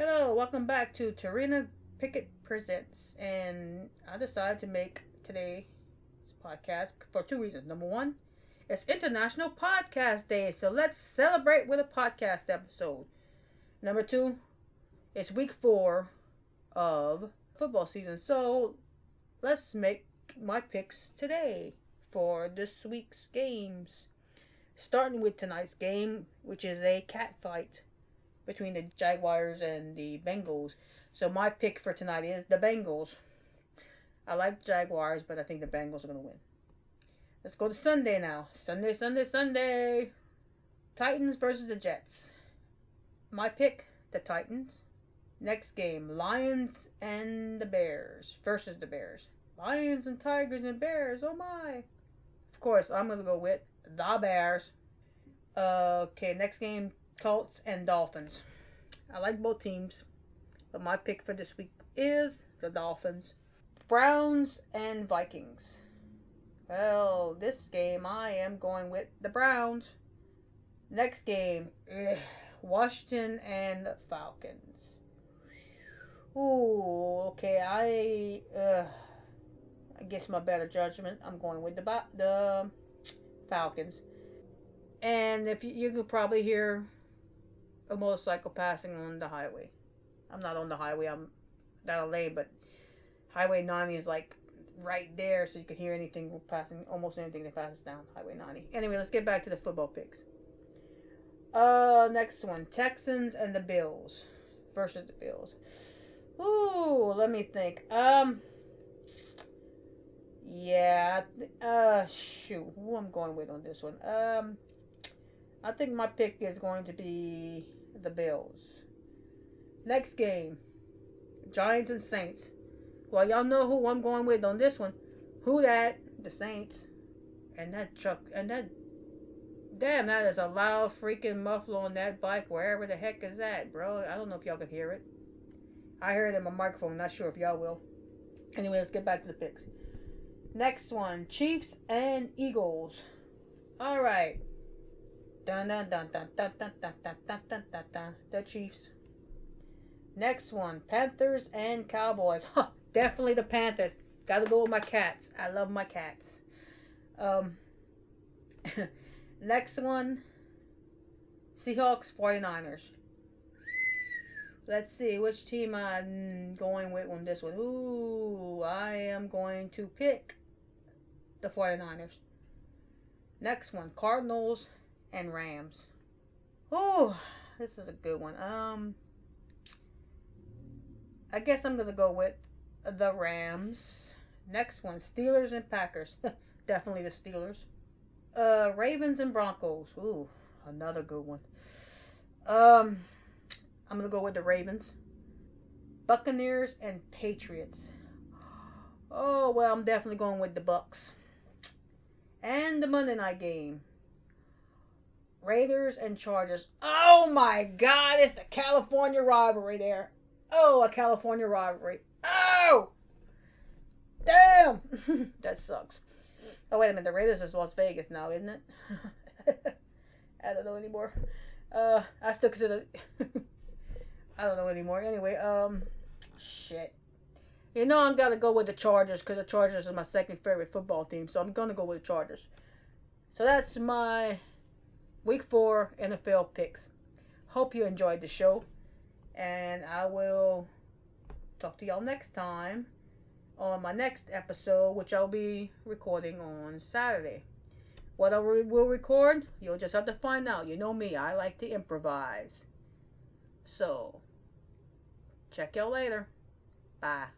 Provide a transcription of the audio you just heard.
Hello, welcome back to Tarina Pickett Presents. And I decided to make today's podcast for two reasons. Number one, it's International Podcast Day, so let's celebrate with a podcast episode. Number two, it's week four of football season, so let's make my picks today for this week's games. Starting with tonight's game, which is a cat fight between the Jaguars and the Bengals. So my pick for tonight is the Bengals. I like Jaguars, but I think the Bengals are going to win. Let's go to Sunday now. Sunday, Sunday, Sunday. Titans versus the Jets. My pick, the Titans. Next game, Lions and the Bears versus the Bears. Lions and Tigers and Bears. Oh my. Of course, I'm going to go with the Bears. Uh, okay, next game, Colts and Dolphins. I like both teams, but my pick for this week is the Dolphins. Browns and Vikings. Well, this game I am going with the Browns. Next game, ugh, Washington and Falcons. Ooh, okay. I I guess my better judgment. I'm going with the the Falcons. And if you, you could probably hear a motorcycle passing on the highway. I'm not on the highway. I'm down a lane, but Highway 90 is like right there, so you can hear anything passing, almost anything that passes down Highway 90. Anyway, let's get back to the football picks. Uh, next one, Texans and the Bills versus the Bills. Ooh, let me think. Um, yeah, uh, shoot, who I'm going with on this one? Um, I think my pick is going to be the Bills. Next game, Giants and Saints. Well, y'all know who I'm going with on this one. Who that? The Saints. And that truck, and that. Damn, that is a loud freaking muffler on that bike, wherever the heck is that, bro. I don't know if y'all can hear it. I hear it in my microphone, not sure if y'all will. Anyway, let's get back to the picks. Next one Chiefs and Eagles. Alright. Dun dun dun dun dun dun dun dun dun dun dun dun. The Chiefs. Next one Panthers and Cowboys. Huh, definitely the Panthers. Gotta go with my cats. I love my cats. Um. next one Seahawks 49ers. Let's see which team I'm going with on this one. Ooh, I am going to pick the 49ers. Next one Cardinals and Rams. Ooh, this is a good one. Um, I guess I'm gonna go with the Rams. Next one, Steelers and Packers. Definitely the Steelers. Uh, Ravens and Broncos. Ooh, another good one. Um, I'm gonna go with the Ravens. Buccaneers and Patriots. Oh well, I'm definitely going with the Bucks. And the Monday night game. Raiders and Chargers. Oh my God! It's the California rivalry there. Oh, a California rivalry. Oh, damn! that sucks. Oh wait a minute, the Raiders is Las Vegas now, isn't it? I don't know anymore. Uh, I still consider. I don't know anymore. Anyway, um, shit. You know I'm gonna go with the Chargers because the Chargers is my second favorite football team, so I'm gonna go with the Chargers. So that's my week four NFL picks. Hope you enjoyed the show, and I will talk to y'all next time on my next episode, which I'll be recording on Saturday. What I will record, you'll just have to find out. You know me, I like to improvise. So, check y'all later. Bye.